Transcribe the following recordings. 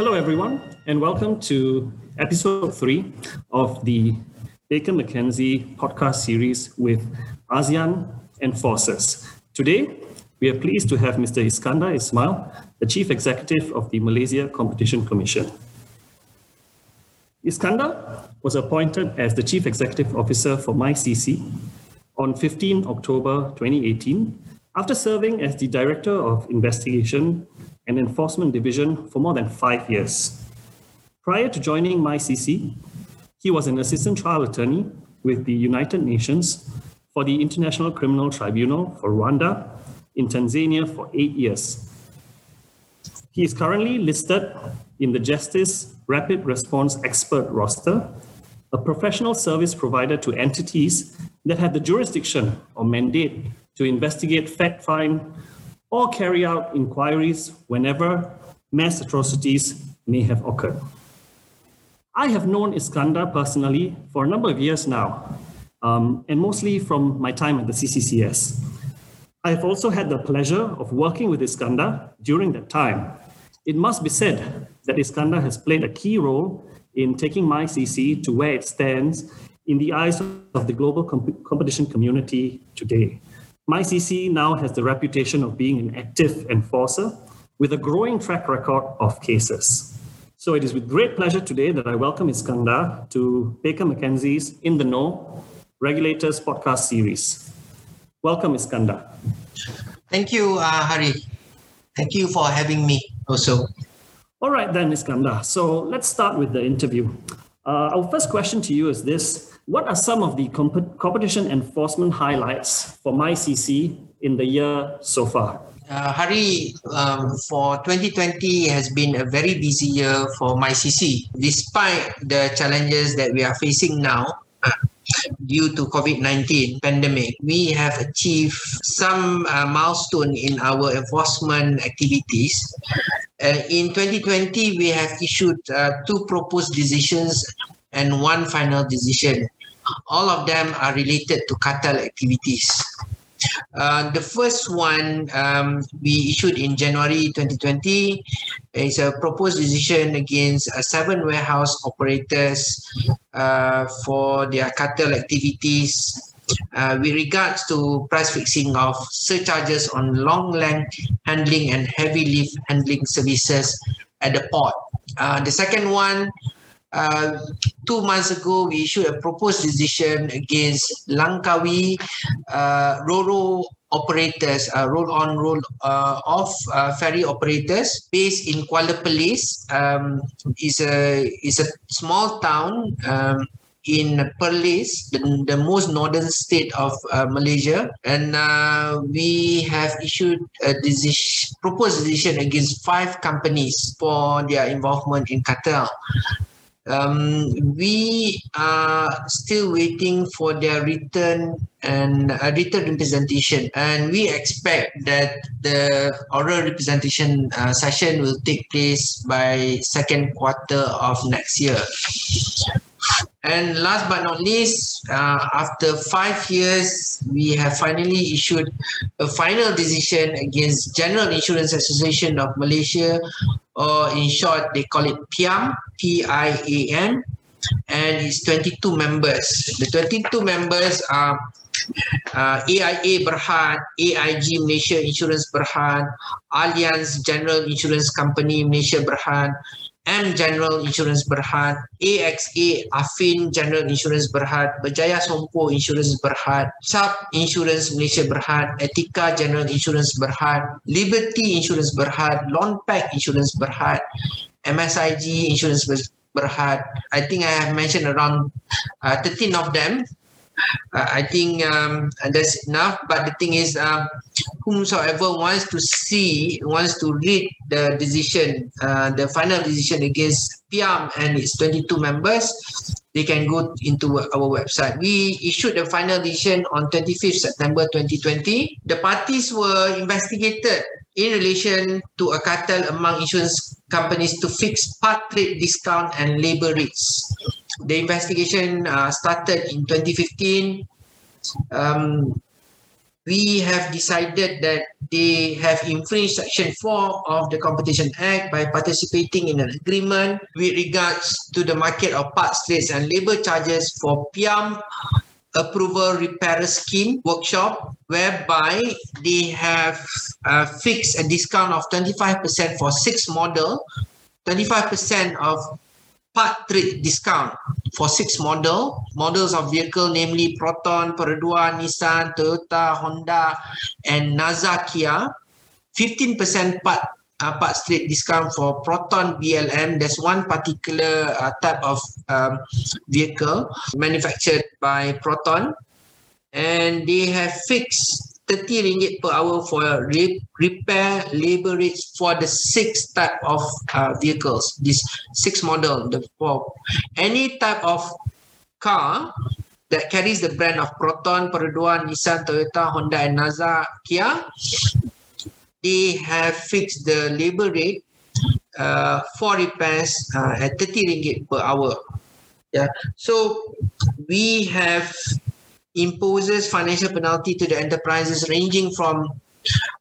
Hello, everyone, and welcome to episode three of the Baker McKenzie podcast series with ASEAN Enforcers. Today, we are pleased to have Mr. Iskandar Ismail, the Chief Executive of the Malaysia Competition Commission. Iskandar was appointed as the Chief Executive Officer for MyCC on 15 October 2018 after serving as the Director of Investigation and Enforcement Division for more than five years. Prior to joining MyCC, he was an assistant trial attorney with the United Nations for the International Criminal Tribunal for Rwanda in Tanzania for eight years. He is currently listed in the Justice Rapid Response Expert roster, a professional service provider to entities that have the jurisdiction or mandate to investigate, fact find, or carry out inquiries whenever mass atrocities may have occurred. I have known Iskandar personally for a number of years now, um, and mostly from my time at the CCCS. I have also had the pleasure of working with Iskandar during that time. It must be said that Iskandar has played a key role in taking MyCC to where it stands in the eyes of the global comp- competition community today. MyCC now has the reputation of being an active enforcer with a growing track record of cases. So it is with great pleasure today that I welcome Iskandar to Baker McKenzie's In the Know Regulators podcast series. Welcome, Iskandar. Thank you, uh, Hari. Thank you for having me also. All right, then, Iskandar. So let's start with the interview. Uh, our first question to you is this what are some of the comp- competition enforcement highlights for MyCC in the year so far? Uh, Hari, um, for 2020 has been a very busy year for MyCC. Despite the challenges that we are facing now, due to COVID-19 pandemic, we have achieved some uh, milestone in our enforcement activities. Uh, in 2020, we have issued uh, two proposed decisions and one final decision all of them are related to cartel activities. Uh, the first one um, we issued in January 2020 is a proposed decision against uh, seven warehouse operators uh, for their cartel activities uh, with regards to price fixing of surcharges on long length handling and heavy lift handling services at the port. Uh, the second one uh, two months ago, we issued a proposed decision against Langkawi uh, Roro operators, uh, roll on, roll uh, off uh, ferry operators based in Kuala Perlis. Um, is a is a small town um, in Perlis, the, the most northern state of uh, Malaysia, and uh, we have issued a decision, proposed decision against five companies for their involvement in cartel um, we are still waiting for their return and a written representation. And we expect that the oral representation uh, session will take place by second quarter of next year and last but not least, uh, after five years, we have finally issued a final decision against General Insurance Association of Malaysia, or in short, they call it PIAM, P-I-A-M, and it's 22 members. The 22 members are uh, AIA Berhad, AIG Malaysia Insurance Berhad, Allianz General Insurance Company Malaysia Berhad, M General Insurance Berhad, AXA Afin General Insurance Berhad, Berjaya Sompo Insurance Berhad, SAP Insurance Malaysia Berhad, Etika General Insurance Berhad, Liberty Insurance Berhad, Pack Insurance Berhad, MSIG Insurance Berhad. I think I have mentioned around uh, 13 of them uh, I think um, that's enough. But the thing is, um, whomsoever wants to see, wants to read the decision, uh, the final decision against PIAM and its 22 members, they can go into our website. We issued the final decision on 25th September 2020. The parties were investigated in relation to a cartel among insurance companies to fix part rate discount and labor rates the investigation uh, started in 2015 um, we have decided that they have infringed Section 4 of the Competition Act by participating in an agreement with regards to the market of parts, trades and labour charges for PIAM approval repair scheme workshop whereby they have uh, fixed a discount of 25% for six model. 25% of part trade discount for six model. Models of vehicle namely Proton, Perodua, Nissan, Toyota, Honda and Naza Kia. 15% part uh, part straight discount for Proton BLM. There's one particular uh, type of um, vehicle manufactured by Proton, and they have fixed 30 ringgit per hour for re- repair labor rates for the six type of uh, vehicles. This six model, the for any type of car that carries the brand of Proton, Perodua, Nissan, Toyota, Honda, and Naza, Kia they have fixed the labor rate uh, for repairs uh, at 30 ringgit per hour. Yeah. So we have imposes financial penalty to the enterprises ranging from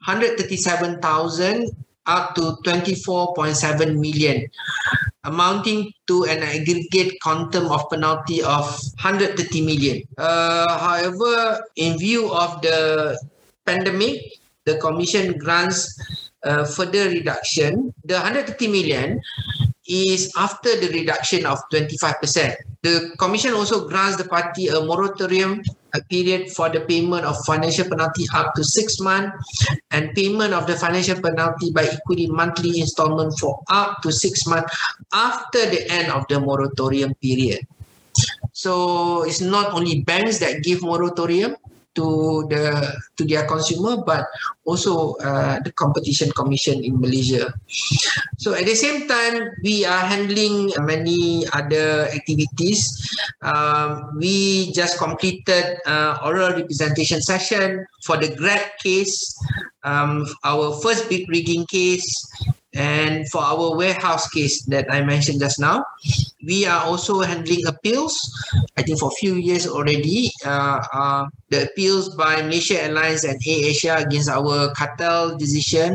137,000 up to 24.7 million amounting to an aggregate quantum of penalty of 130 million. Uh, however, in view of the pandemic, the commission grants uh, further reduction. The 130 million is after the reduction of 25%. The commission also grants the party a moratorium a period for the payment of financial penalty up to six months and payment of the financial penalty by equity monthly installment for up to six months after the end of the moratorium period. So it's not only banks that give moratorium, to the to their consumer but also uh, the competition commission in Malaysia. So at the same time we are handling many other activities. Um, we just completed uh, oral representation session for the grad case um, our first bid rigging case and for our warehouse case that I mentioned just now, we are also handling appeals. I think for a few years already, uh, uh, the appeals by Malaysia Airlines and AirAsia against our cartel decision.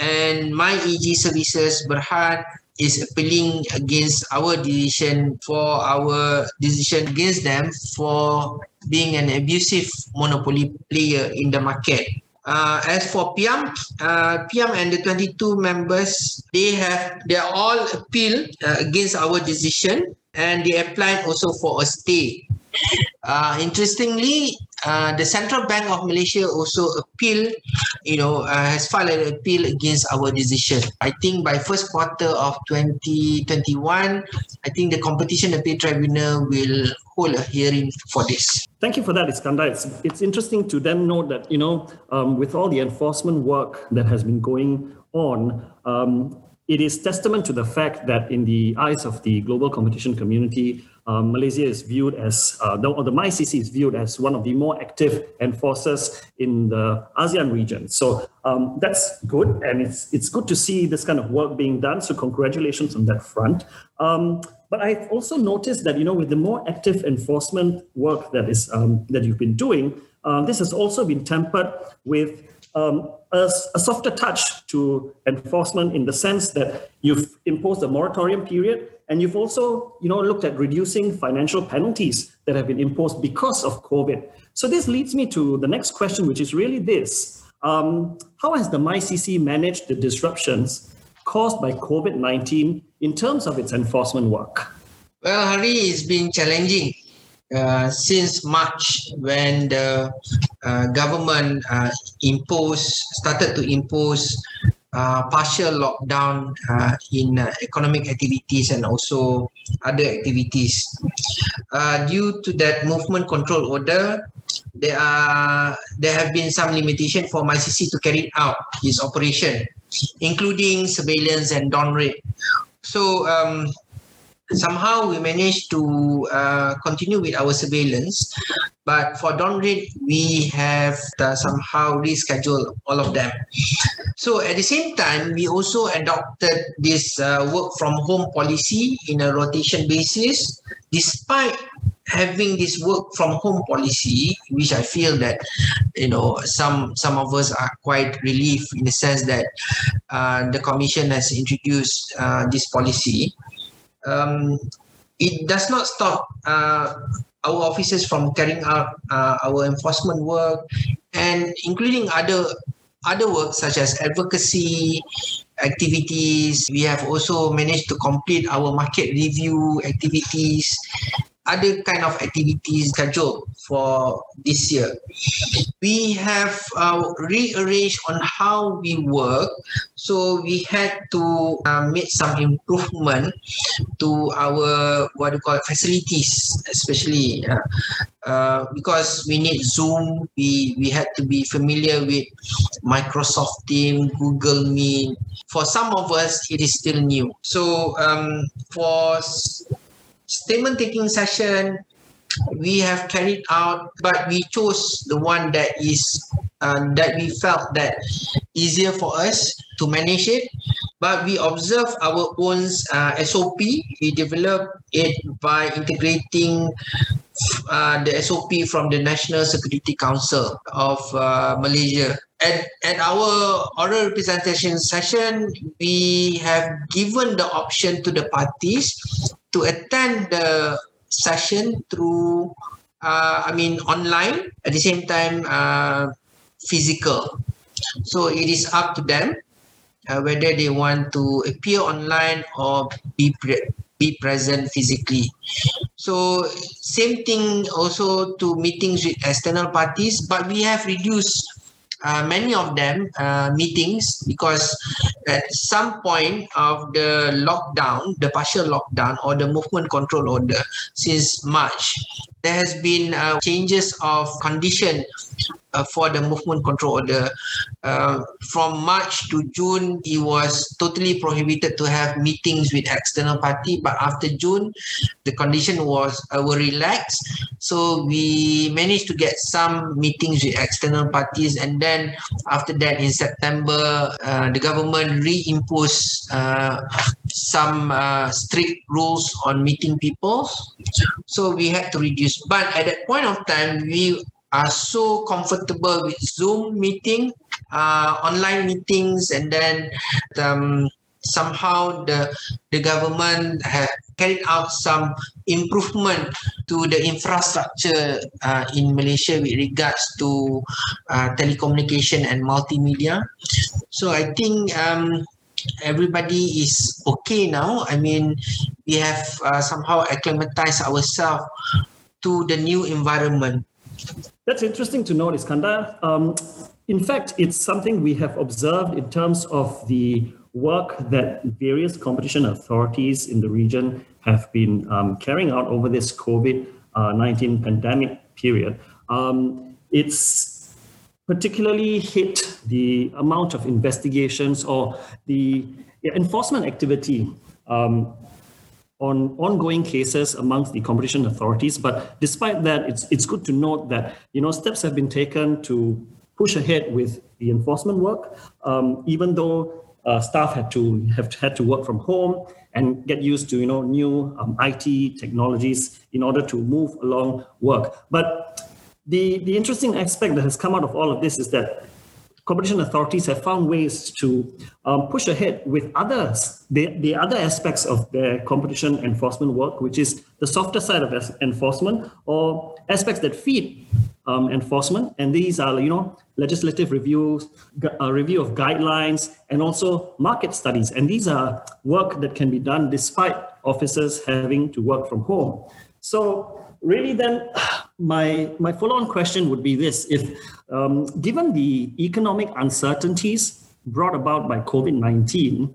And my EG services, Berhad, is appealing against our decision for our decision against them for being an abusive monopoly player in the market. Uh, as for Piam, uh, and the 22 members, they have they are all appeal uh, against our decision and they applied also for a stay. Uh, interestingly, uh, the Central Bank of Malaysia also appeal, you know, uh, has filed an appeal against our decision. I think by first quarter of 2021, I think the Competition Appeal Tribunal will hold a hearing for this. Thank you for that, Iskandar. It's, it's interesting to then note that, you know, um, with all the enforcement work that has been going on, um, it is testament to the fact that in the eyes of the global competition community, um, Malaysia is viewed as, uh, the, or the MyCC is viewed as one of the more active enforcers in the ASEAN region. So um, that's good, and it's it's good to see this kind of work being done. So congratulations on that front. Um, but I've also noticed that you know with the more active enforcement work that is um, that you've been doing, uh, this has also been tempered with um, a, a, softer touch to enforcement in the sense that you've imposed a moratorium period and you've also you know looked at reducing financial penalties that have been imposed because of covid. So this leads me to the next question which is really this. Um, how has the mycc managed the disruptions caused by covid-19 in terms of its enforcement work? Well hari it's been challenging uh, since March when the uh, government uh, imposed started to impose uh, partial lockdown uh, in economic activities and also other activities. due to that movement control order, there are there have been some limitation for MyCC to carry out its operation, including surveillance and dawn raid. So um, somehow we managed to uh, continue with our surveillance. But for dawn raid we have uh, somehow rescheduled all of them. So at the same time we also adopted this uh, work from home policy in a rotation basis. Despite having this work from home policy, which I feel that you know some some of us are quite relieved in the sense that uh, the commission has introduced uh, this policy. Um, it does not stop uh, our officers from carrying out uh, our enforcement work and including other other work such as advocacy activities. We have also managed to complete our market review activities other kind of activities scheduled for this year. We have uh, rearranged on how we work, so we had to uh, make some improvement to our what do you call it, facilities, especially uh, uh, because we need Zoom. We we had to be familiar with Microsoft Team, Google Meet. For some of us, it is still new. So um, for statement taking session we have carried out but we chose the one that is uh, that we felt that easier for us to manage it. But we observe our own uh, sop we develop it by integrating uh, the sop from the national security council of uh, malaysia. At, at our oral representation session, we have given the option to the parties to attend the session through, uh, I mean, online, at the same time, uh, physical. So it is up to them uh, whether they want to appear online or be pre- be present physically. So same thing also to meetings with external parties, but we have reduced uh, many of them uh, meetings because at some point of the lockdown, the partial lockdown or the movement control order since March, there has been uh, changes of condition uh, for the movement control order. Uh, from March to June, it was totally prohibited to have meetings with external party. But after June, the condition was uh, were relaxed. So we managed to get some meetings with external parties. And then after that, in September, uh, the government reimposed uh, some uh, strict rules on meeting people. So we had to reduce. But at that point of time, we are so comfortable with Zoom meeting, uh, online meetings, and then um, somehow the the government have carried out some improvement to the infrastructure uh, in Malaysia with regards to uh, telecommunication and multimedia. So I think um, everybody is okay now. I mean, we have uh, somehow acclimatized ourselves to the new environment. That's interesting to note, Iskandar. Um, in fact, it's something we have observed in terms of the work that various competition authorities in the region have been um, carrying out over this COVID uh, 19 pandemic period. Um, it's particularly hit the amount of investigations or the enforcement activity um, on ongoing cases amongst the competition authorities. But despite that, it's it's good to note that you know steps have been taken to push ahead with the enforcement work, um, even though uh, staff had to have had to work from home and get used to you know new um, IT technologies in order to move along work. But the the interesting aspect that has come out of all of this is that competition authorities have found ways to um, push ahead with others, the, the other aspects of their competition enforcement work, which is the softer side of enforcement or aspects that feed um, enforcement. And these are, you know, legislative reviews, a review of guidelines, and also market studies. And these are work that can be done despite officers having to work from home. So really then my my follow-on question would be this. If um, given the economic uncertainties brought about by covid-19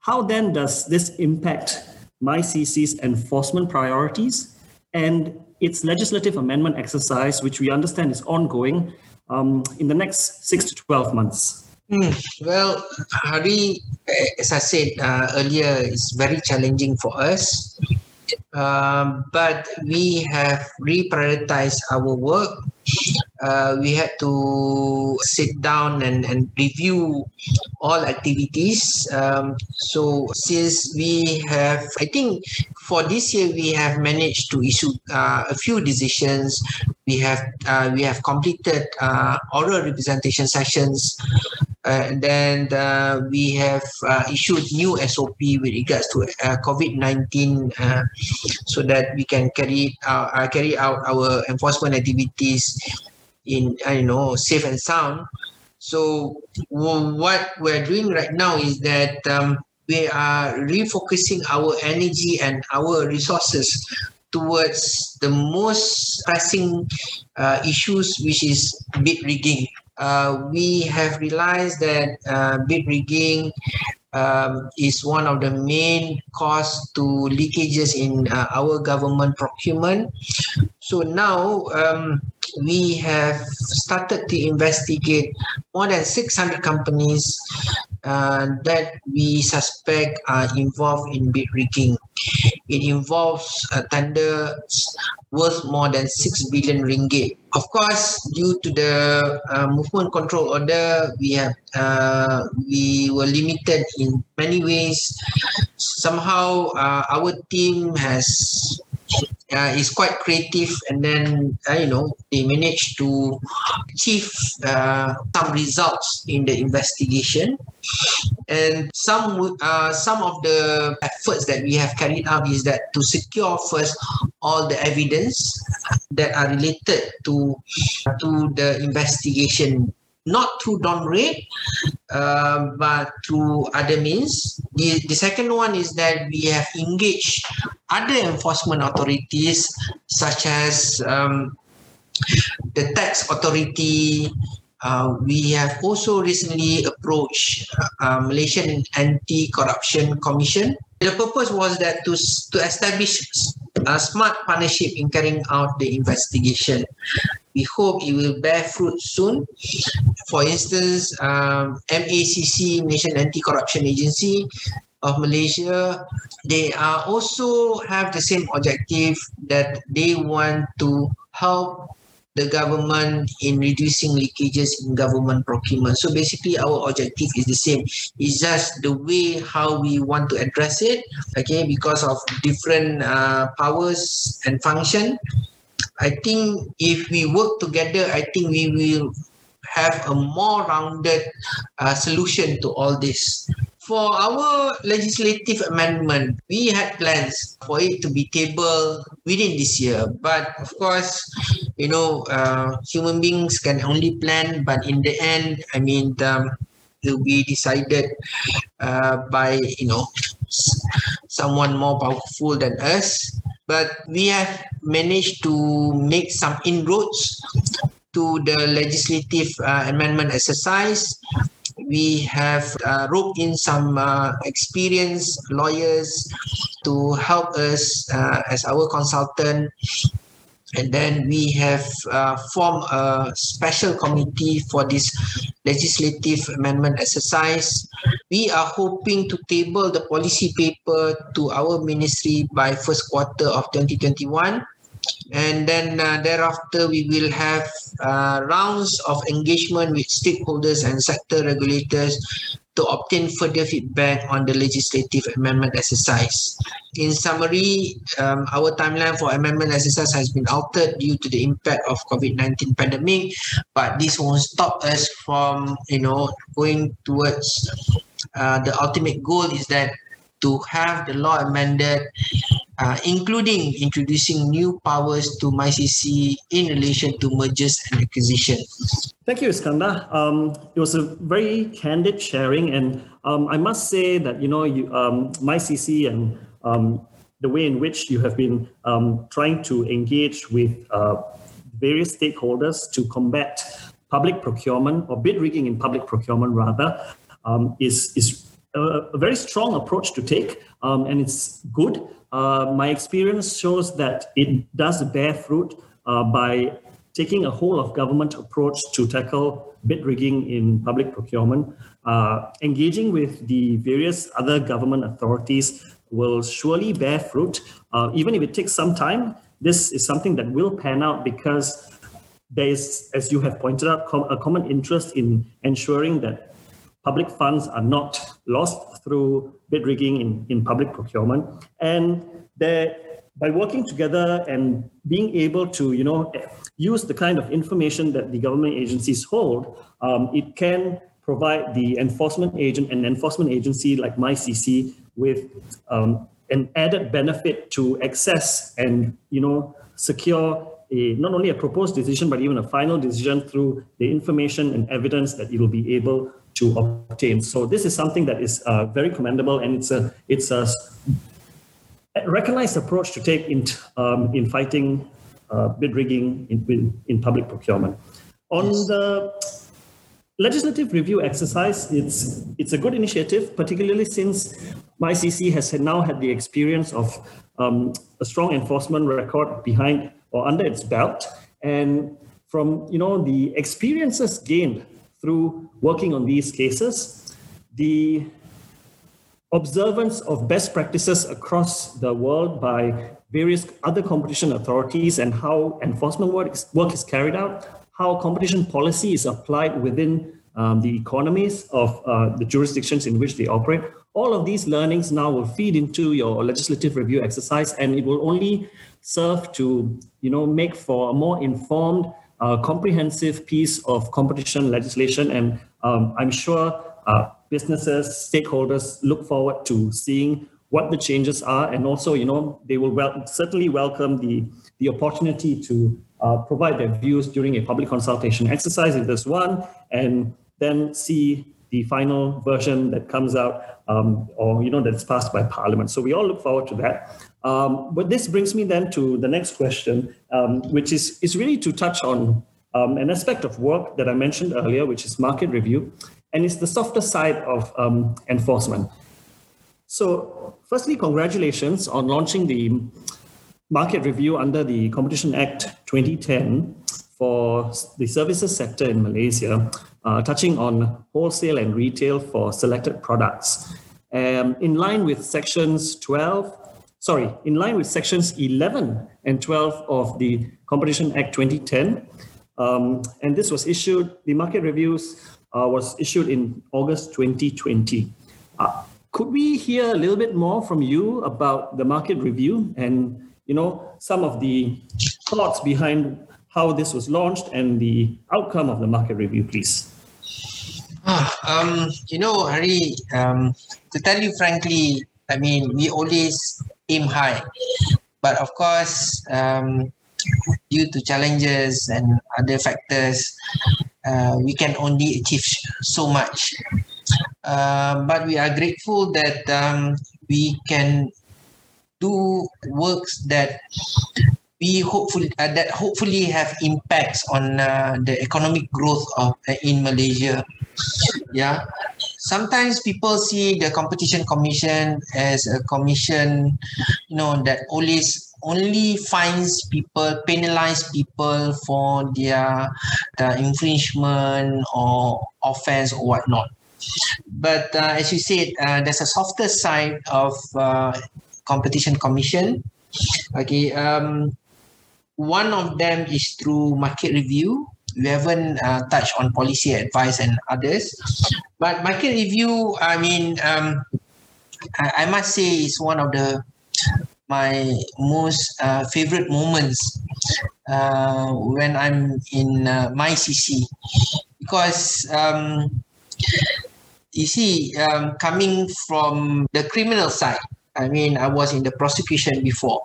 how then does this impact MyCC's enforcement priorities and its legislative amendment exercise which we understand is ongoing um, in the next six to 12 months? Mm, well, Hari, as I said uh, earlier, it's very challenging for us um, but we have reprioritized our work uh, we had to sit down and, and review all activities. Um, so since we have, I think for this year we have managed to issue uh, a few decisions. We have uh, we have completed uh, oral representation sessions. Uh, and then uh, we have uh, issued new SOP with regards to uh, COVID-19 uh, so that we can carry out, carry out our enforcement activities in you know safe and sound. So what we're doing right now is that um, we are refocusing our energy and our resources towards the most pressing uh, issues, which is bid rigging. Uh, we have realized that uh, bid rigging um, is one of the main cause to leakages in uh, our government procurement. So now um, we have started to investigate more than 600 companies uh, that we suspect are involved in bid rigging. It involves a tender worth more than 6 billion ringgit. Of course, due to the uh, movement control order, we have uh, we were limited in many ways. Somehow, uh, our team has uh, is quite creative and then uh, you know they managed to achieve uh, some results in the investigation. And some uh, some of the efforts that we have carried out is that to secure first all the evidence that are related to to the investigation not through dawn raid uh, but through other means the, the second one is that we have engaged other enforcement authorities such as um, the tax authority uh, we have also recently approached uh, Malaysian Anti-Corruption Commission. The purpose was that to, to establish a smart partnership in carrying out the investigation. We hope it will bear fruit soon. For instance, um, MACC, Malaysian Anti-Corruption Agency of Malaysia, they are also have the same objective that they want to help the government in reducing leakages in government procurement. So basically, our objective is the same. It's just the way how we want to address it. Okay, because of different uh, powers and function. I think if we work together, I think we will have a more rounded uh, solution to all this. For our legislative amendment, we had plans for it to be tabled within this year. But of course, you know, uh, human beings can only plan, but in the end, I mean, um, it will be decided uh, by, you know, someone more powerful than us. But we have managed to make some inroads to the legislative uh, amendment exercise. We have uh, roped in some uh, experienced lawyers to help us uh, as our consultant. And then we have uh, formed a special committee for this legislative amendment exercise. We are hoping to table the policy paper to our ministry by first quarter of 2021 and then uh, thereafter we will have uh, rounds of engagement with stakeholders and sector regulators to obtain further feedback on the legislative amendment exercise. In summary, um, our timeline for amendment exercise has been altered due to the impact of COVID-19 pandemic, but this won't stop us from, you know, going towards uh, the ultimate goal is that to have the law amended uh, including introducing new powers to MyCC in relation to mergers and acquisition. Thank you, Iskandar. Um, it was a very candid sharing, and um, I must say that you know, you, um, MyCC and um, the way in which you have been um, trying to engage with uh, various stakeholders to combat public procurement or bid rigging in public procurement, rather, um, is is a very strong approach to take, um, and it's good. Uh, my experience shows that it does bear fruit uh, by taking a whole of government approach to tackle bid rigging in public procurement, uh, engaging with the various other government authorities will surely bear fruit. Uh, even if it takes some time, this is something that will pan out because there is, as you have pointed out, com- a common interest in ensuring that public funds are not lost through bid rigging in, in public procurement. And there, by working together and being able to, you know, use the kind of information that the government agencies hold, um, it can provide the enforcement agent and enforcement agency like MyCC with um, an added benefit to access and, you know, secure a, not only a proposed decision, but even a final decision through the information and evidence that it will be able to obtain. So this is something that is uh, very commendable, and it's a it's a recognized approach to take in um, in fighting uh, bid rigging in, in, public procurement. On yes. the legislative review exercise, it's it's a good initiative, particularly since MyCC has now had the experience of um, a strong enforcement record behind or under its belt. And from you know the experiences gained through working on these cases, the observance of best practices across the world by various other competition authorities and how enforcement work is, work is carried out, how competition policy is applied within um, the economies of uh, the jurisdictions in which they operate. All of these learnings now will feed into your legislative review exercise, and it will only serve to you know make for a more informed uh, comprehensive piece of competition legislation and um, i'm sure uh, businesses stakeholders look forward to seeing what the changes are and also you know they will wel- certainly welcome the the opportunity to uh, provide their views during a public consultation exercise if there's one and then see the final version that comes out um, or you know that's passed by parliament. So we all look forward to that um, but this brings me then to the next question, um, which is, is really to touch on um, an aspect of work that I mentioned earlier, which is market review, and it's the softer side of um, enforcement. So, firstly, congratulations on launching the market review under the Competition Act 2010 for the services sector in Malaysia, uh, touching on wholesale and retail for selected products. Um, in line with sections 12, sorry, in line with sections 11 and 12 of the Competition Act 2010. Um, and this was issued, the market reviews uh, was issued in August 2020. Uh, could we hear a little bit more from you about the market review and, you know, some of the thoughts behind how this was launched and the outcome of the market review, please? Ah, um, you know, Hari, um, to tell you frankly, I mean, we always aim high. But of course, um, due to challenges and other factors, uh, we can only achieve so much. Uh, but we are grateful that um, we can do works that we hopefully uh, that hopefully have impacts on uh, the economic growth of uh, in Malaysia. Yeah, sometimes people see the competition commission as a commission you know that always only fines people penalize people for their the infringement or offense or whatnot. But uh, as you said uh, there's a softer side of uh, competition commission. Okay um, one of them is through market review we haven't uh, touched on policy advice and others. But market review, I mean, um, I, I must say, is one of the my most uh, favorite moments uh, when I'm in uh, MyCC because um, you see, um, coming from the criminal side, I mean, I was in the prosecution before.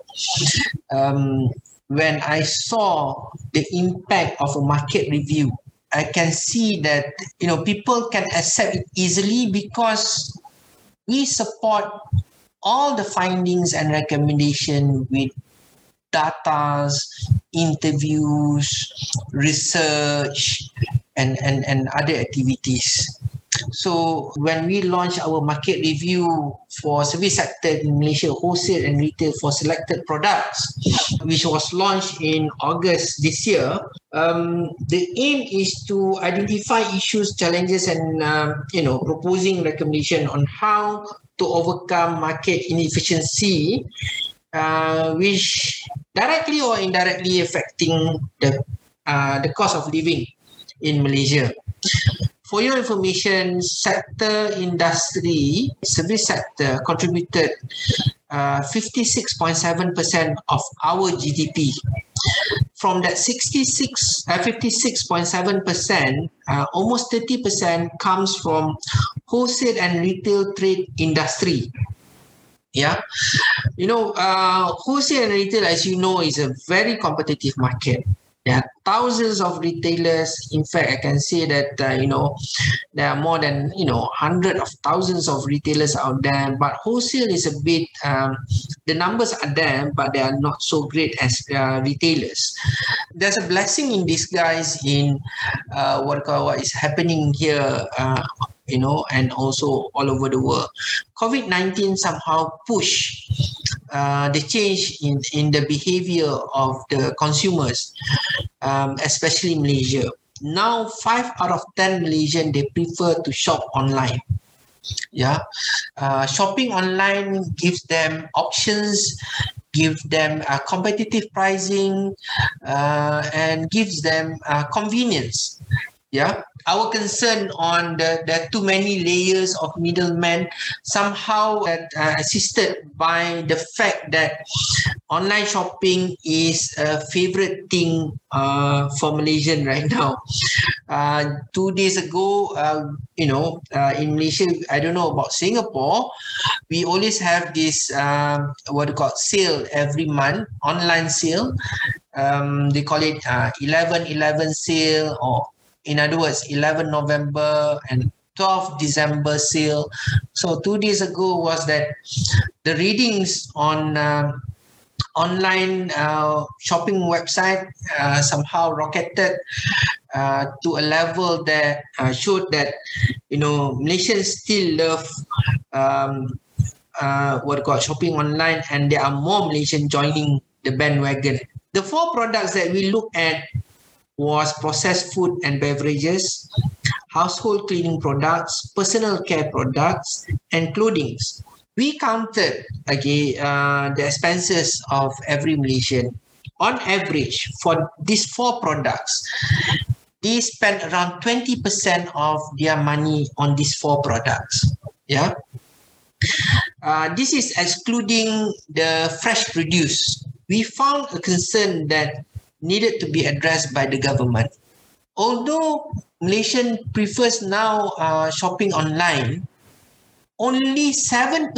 Um, when I saw the impact of a market review, I can see that you know people can accept it easily because we support all the findings and recommendation with datas, interviews, research, and, and, and other activities. So when we launch our market review for service sector in Malaysia, wholesale and retail for selected products, which was launched in August this year, um, the aim is to identify issues, challenges, and uh, you know proposing recommendation on how to overcome market inefficiency, uh, which directly or indirectly affecting the uh, the cost of living in Malaysia. For your information, sector industry, service sector contributed uh, 56.7% of our GDP. From that 66, uh, 56.7%, uh, almost 30% comes from wholesale and retail trade industry. Yeah, you know, uh, wholesale and retail, as you know, is a very competitive market. There are thousands of retailers. In fact, I can say that uh, you know there are more than you know hundred of thousands of retailers out there. But wholesale is a bit um, the numbers are there, but they are not so great as uh, retailers. There's a blessing in disguise in uh, what what is happening here. Uh, you know, and also all over the world. COVID 19 somehow push uh, the change in, in the behavior of the consumers, um, especially Malaysia. Now, five out of 10 Malaysian, they prefer to shop online. Yeah. Uh, shopping online gives them options, give them uh, competitive pricing, uh, and gives them uh, convenience. Yeah our concern on the, the too many layers of middlemen somehow uh, assisted by the fact that online shopping is a favorite thing uh, for Malaysian right now. Uh, two days ago, uh, you know, uh, in Malaysia, I don't know about Singapore, we always have this um, what you call sale every month, online sale. Um, they call it uh, 11 11 sale or in other words 11 november and 12 december sale so two days ago was that the readings on uh, online uh, shopping website uh, somehow rocketed uh, to a level that uh, showed that you know Malaysians still love um, uh, what called shopping online and there are more Malaysians joining the bandwagon. The four products that we look at was processed food and beverages, household cleaning products, personal care products, and clothing. We counted okay, uh, the expenses of every Malaysian. On average, for these four products, they spend around 20% of their money on these four products. Yeah. Uh, this is excluding the fresh produce. We found a concern that needed to be addressed by the government. Although Malaysian prefers now uh, shopping online, only 7%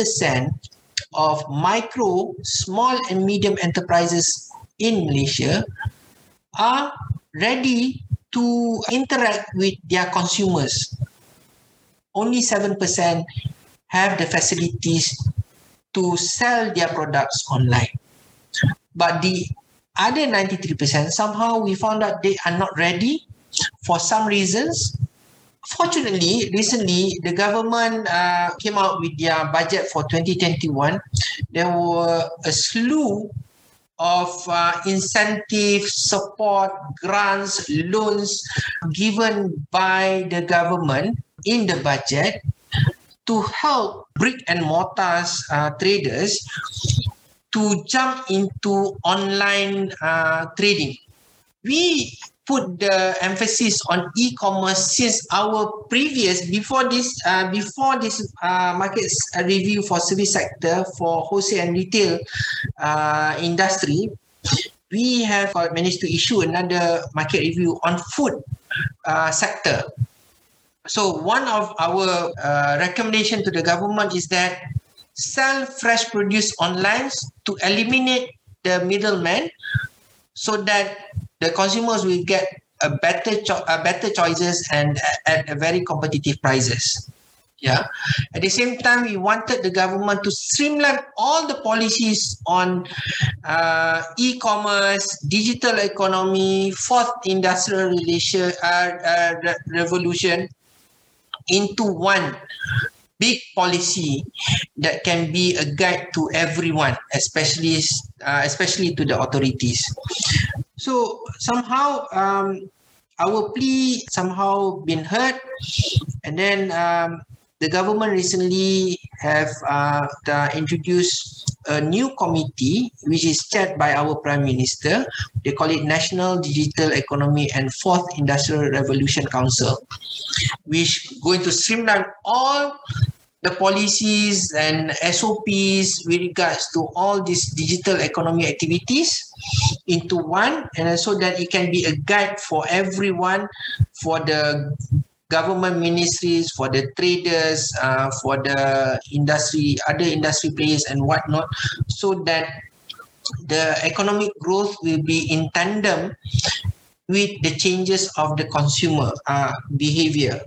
of micro, small and medium enterprises in Malaysia are ready to interact with their consumers. Only 7% have the facilities to sell their products online. But the other 93%, somehow we found out they are not ready for some reasons. Fortunately, recently the government uh, came out with their budget for 2021. There were a slew of uh, incentive, support, grants, loans given by the government in the budget to help brick and mortar uh, traders to jump into online uh, trading. We put the emphasis on e-commerce since our previous before this uh, before this uh, market review for service sector for wholesale and retail uh, industry we have managed to issue another market review on food uh, sector so one of our uh, recommendation to the government is that sell fresh produce online to eliminate the middleman so that the consumers will get a better cho- a better choices and at a very competitive prices. Yeah. At the same time we wanted the government to streamline all the policies on uh, e-commerce digital economy fourth industrial relation uh, uh, revolution into one big policy that can be a guide to everyone, especially uh, especially to the authorities. So somehow um, our plea somehow been heard, and then um, the government recently have uh, introduced a new committee which is chaired by our Prime Minister. They call it National Digital Economy and Fourth Industrial Revolution Council, which going to streamline all the policies and SOPs with regards to all these digital economy activities into one and so that it can be a guide for everyone for the government ministries for the traders uh, for the industry other industry players and whatnot so that the economic growth will be in tandem with the changes of the consumer uh, behavior.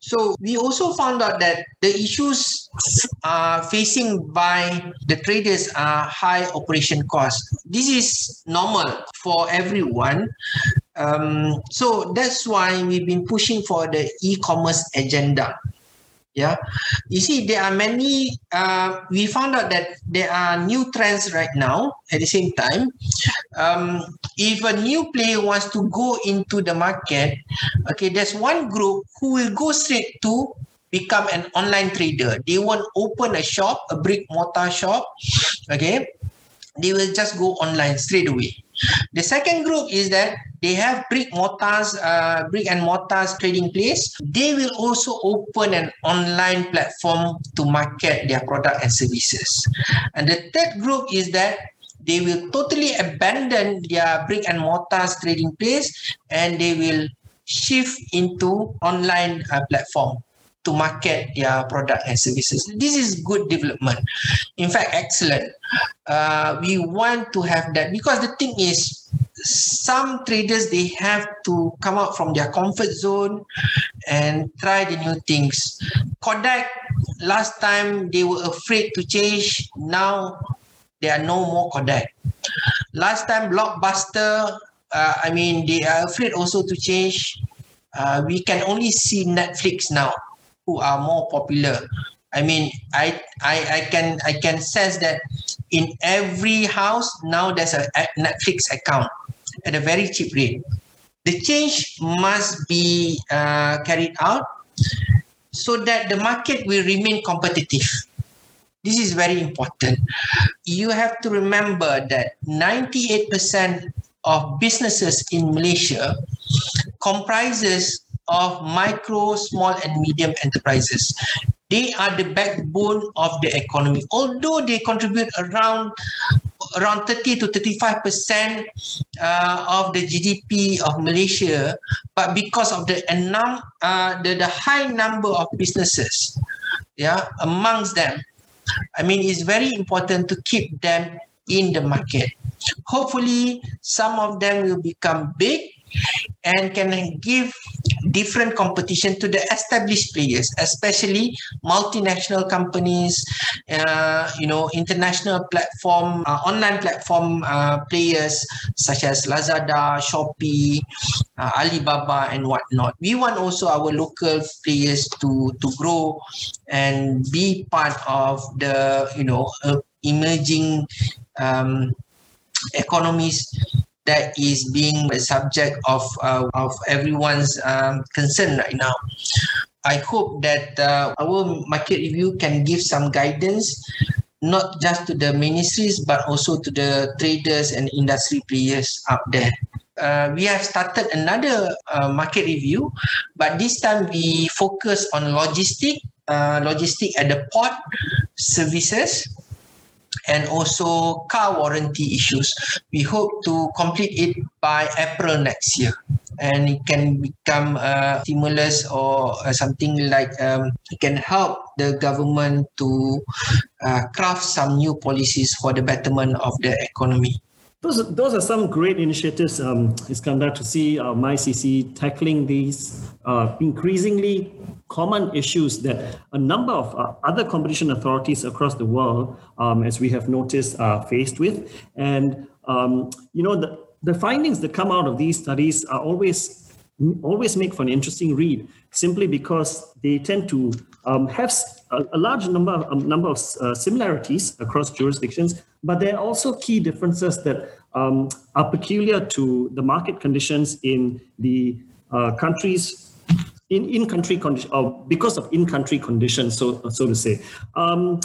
So we also found out that the issues uh, facing by the traders are high operation costs. This is normal for everyone. Um, so that's why we've been pushing for the e-commerce agenda yeah. You see there are many uh, we found out that there are new trends right now at the same time. Um, if a new player wants to go into the market okay there's one group who will go straight to become an online trader. They won't open a shop a brick mortar shop okay? They will just go online straight away the second group is that they have brick mortars, uh, brick and mortars trading place. They will also open an online platform to market their product and services. And the third group is that they will totally abandon their brick and mortars trading place and they will shift into online uh, platform to market their product and services. This is good development. In fact, excellent. Uh, we want to have that because the thing is, some traders they have to come out from their comfort zone and try the new things. Kodak last time they were afraid to change. Now there are no more Kodak. Last time Blockbuster, uh, I mean they are afraid also to change. Uh, we can only see Netflix now who are more popular. I mean, I I I can I can sense that in every house now there's a Netflix account at a very cheap rate. The change must be uh, carried out so that the market will remain competitive. This is very important. You have to remember that 98% of businesses in Malaysia comprises of micro, small, and medium enterprises. They are the backbone of the economy. Although they contribute around around 30 to 35 percent uh, of the GDP of Malaysia, but because of the num- uh, the, the high number of businesses, yeah, amongst them, I mean, it's very important to keep them in the market. Hopefully, some of them will become big and can give different competition to the established players, especially multinational companies, uh, you know, international platform, uh, online platform uh, players such as Lazada, Shopee, uh, Alibaba, and whatnot. We want also our local players to to grow and be part of the you know emerging um, economies that is being a subject of uh, of everyone's um, concern right now. I hope that uh, our market review can give some guidance, not just to the ministries but also to the traders and industry players out there. Uh, we have started another uh, market review, but this time we focus on logistic, uh, logistic at the port services and also car warranty issues. We hope to complete it by April next year. And it can become a stimulus or something like um, it can help the government to uh, craft some new policies for the betterment of the economy. Those, those are some great initiatives, um, Iskandar, to see uh, MyCC tackling these uh, increasingly common issues that a number of uh, other competition authorities across the world, um, as we have noticed, are faced with. And, um, you know, the, the findings that come out of these studies are always, always make for an interesting read, simply because they tend to um, have a, a, large number, a number of uh, similarities across jurisdictions, but there are also key differences that um, are peculiar to the market conditions in the uh, countries in in-country condition, or because of in-country conditions, so so to say. Um,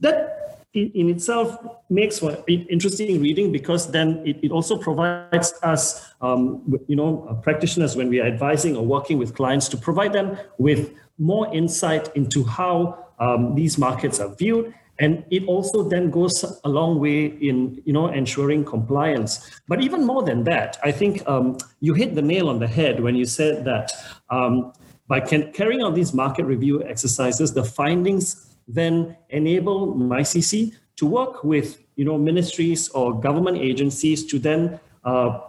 that in itself makes for interesting reading because then it, it also provides us, um, you know, uh, practitioners when we are advising or working with clients to provide them with more insight into how um, these markets are viewed. And it also then goes a long way in, you know, ensuring compliance. But even more than that, I think um, you hit the nail on the head when you said that um, by carrying out these market review exercises, the findings then enable MyCC to work with you know ministries or government agencies to then uh,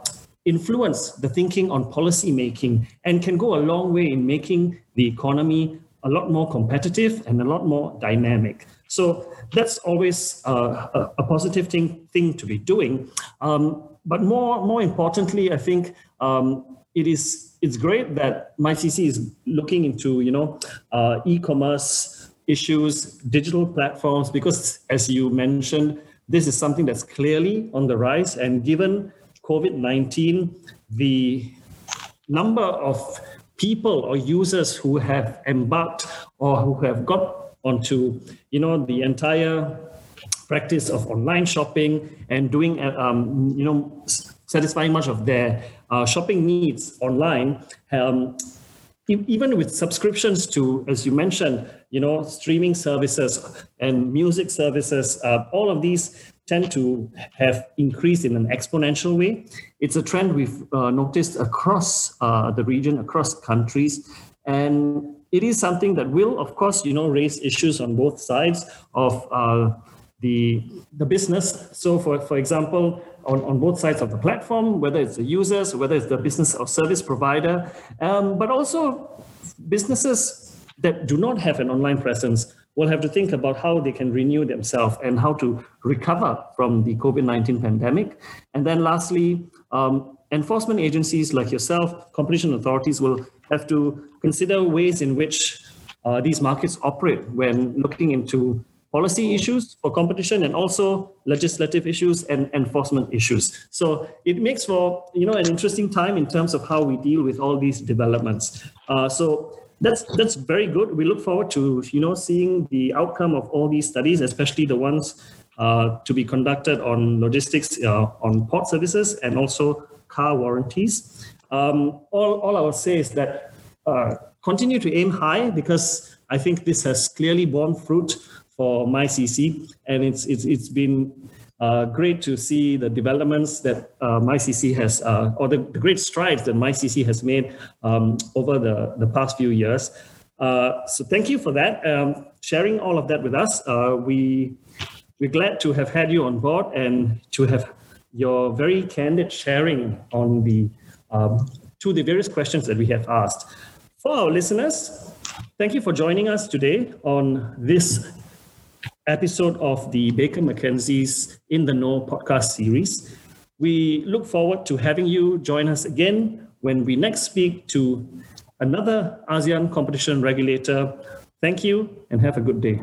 influence the thinking on policy making and can go a long way in making the economy a lot more competitive and a lot more dynamic. So that's always uh, a, positive thing, thing to be doing. Um, but more, more importantly, I think um, it is it's great that MyCC is looking into you know uh, e-commerce issues, digital platforms, because as you mentioned, this is something that's clearly on the rise. And given COVID 19, the number of people or users who have embarked or who have got onto you know the entire practice of online shopping and doing um, you know satisfying much of their uh, shopping needs online um, even with subscriptions to, as you mentioned, you know, streaming services and music services, uh, all of these tend to have increased in an exponential way. It's a trend we've uh, noticed across uh, the region, across countries, and it is something that will, of course, you know, raise issues on both sides of uh, the the business. So, for for example, on, on both sides of the platform, whether it's the users, whether it's the business or service provider, um, but also businesses that do not have an online presence will have to think about how they can renew themselves and how to recover from the COVID 19 pandemic. And then, lastly, um, enforcement agencies like yourself, competition authorities will have to consider ways in which uh, these markets operate when looking into policy issues for competition and also legislative issues and enforcement issues. So it makes for you know an interesting time in terms of how we deal with all these developments. Uh, so that's that's very good. We look forward to you know seeing the outcome of all these studies, especially the ones uh, to be conducted on logistics, uh, on port services, and also car warranties. Um, all all I will say is that uh, continue to aim high because I think this has clearly borne fruit for MyCC, and it's it's it's been uh, great to see the developments that uh, MyCC has, uh, or the, the, great strides that MyCC has made um, over the, the past few years. Uh, so thank you for that, um, sharing all of that with us. Uh, we we're glad to have had you on board and to have your very candid sharing on the um, to the various questions that we have asked. For our listeners, thank you for joining us today on this episode of the Baker McKenzie's In the Know podcast series. We look forward to having you join us again when we next speak to another ASEAN competition regulator. Thank you and have a good day.